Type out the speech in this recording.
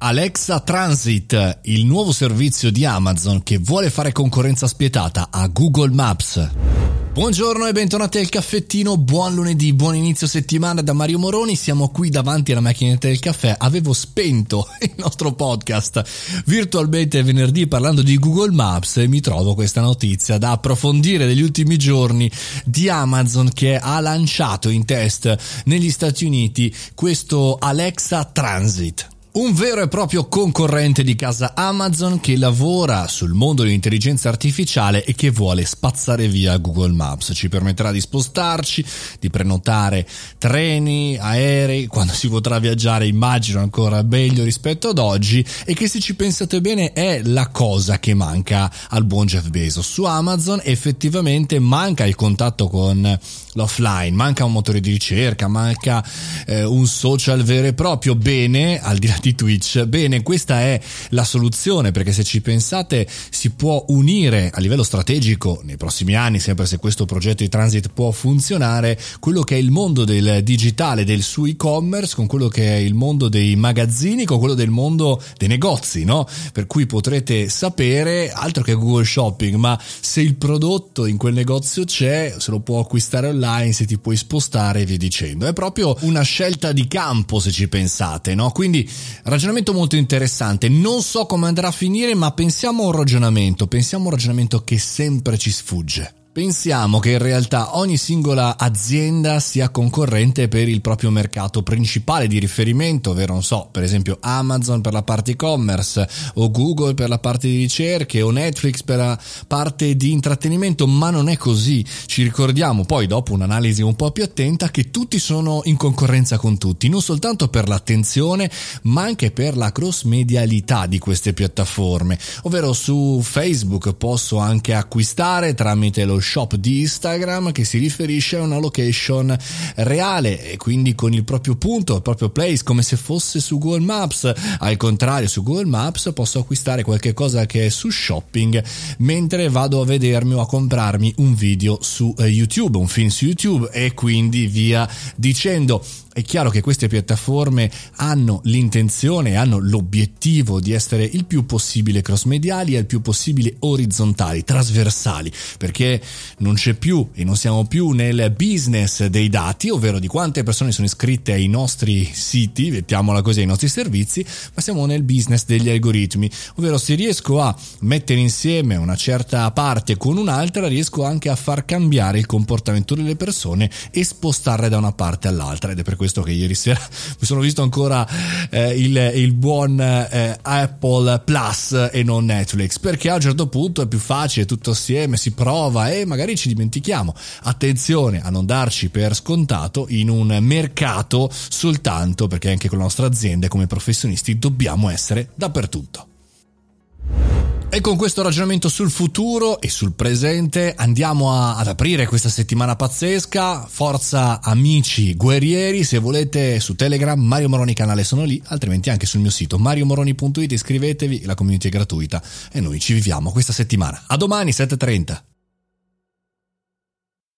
Alexa Transit, il nuovo servizio di Amazon che vuole fare concorrenza spietata a Google Maps. Buongiorno e bentornati al caffettino, buon lunedì, buon inizio settimana da Mario Moroni, siamo qui davanti alla macchinetta del caffè, avevo spento il nostro podcast virtualmente venerdì parlando di Google Maps e mi trovo questa notizia da approfondire degli ultimi giorni di Amazon che ha lanciato in test negli Stati Uniti questo Alexa Transit. Un vero e proprio concorrente di casa Amazon che lavora sul mondo dell'intelligenza artificiale e che vuole spazzare via Google Maps. Ci permetterà di spostarci, di prenotare treni, aerei, quando si potrà viaggiare immagino ancora meglio rispetto ad oggi e che se ci pensate bene è la cosa che manca al buon Jeff Bezos. Su Amazon effettivamente manca il contatto con l'offline, manca un motore di ricerca, manca eh, un social vero e proprio. Bene, al di là di Twitch. Bene, questa è la soluzione perché se ci pensate si può unire a livello strategico nei prossimi anni, sempre se questo progetto di transit può funzionare, quello che è il mondo del digitale, del suo e-commerce con quello che è il mondo dei magazzini, con quello del mondo dei negozi, no? Per cui potrete sapere altro che Google Shopping, ma se il prodotto in quel negozio c'è, se lo può acquistare online, se ti puoi spostare e via dicendo. È proprio una scelta di campo se ci pensate, no? Quindi Ragionamento molto interessante, non so come andrà a finire, ma pensiamo a un ragionamento, pensiamo a un ragionamento che sempre ci sfugge. Pensiamo che in realtà ogni singola azienda sia concorrente per il proprio mercato principale di riferimento, ovvero non so, per esempio Amazon per la parte e-commerce o Google per la parte di ricerche o Netflix per la parte di intrattenimento, ma non è così. Ci ricordiamo poi dopo un'analisi un po' più attenta che tutti sono in concorrenza con tutti, non soltanto per l'attenzione, ma anche per la cross medialità di queste piattaforme, ovvero su Facebook posso anche acquistare tramite lo shop di Instagram che si riferisce a una location reale e quindi con il proprio punto, il proprio place, come se fosse su Google Maps. Al contrario, su Google Maps posso acquistare qualche cosa che è su shopping mentre vado a vedermi o a comprarmi un video su eh, YouTube, un film su YouTube e quindi via dicendo. È chiaro che queste piattaforme hanno l'intenzione, hanno l'obiettivo di essere il più possibile cross mediali e il più possibile orizzontali, trasversali, perché non c'è più e non siamo più nel business dei dati, ovvero di quante persone sono iscritte ai nostri siti, mettiamola così, ai nostri servizi, ma siamo nel business degli algoritmi, ovvero se riesco a mettere insieme una certa parte con un'altra, riesco anche a far cambiare il comportamento delle persone e spostarle da una parte all'altra ed è per questo questo che ieri sera mi sono visto ancora eh, il, il, buon eh, Apple Plus e non Netflix, perché a un certo punto è più facile, tutto assieme, si prova e magari ci dimentichiamo. Attenzione a non darci per scontato in un mercato soltanto perché anche con la nostra azienda come professionisti dobbiamo essere dappertutto. E con questo ragionamento sul futuro e sul presente andiamo a, ad aprire questa settimana pazzesca. Forza amici guerrieri, se volete su Telegram, Mario Moroni canale sono lì, altrimenti anche sul mio sito mariomoroni.it iscrivetevi, la community è gratuita e noi ci viviamo questa settimana. A domani 7.30.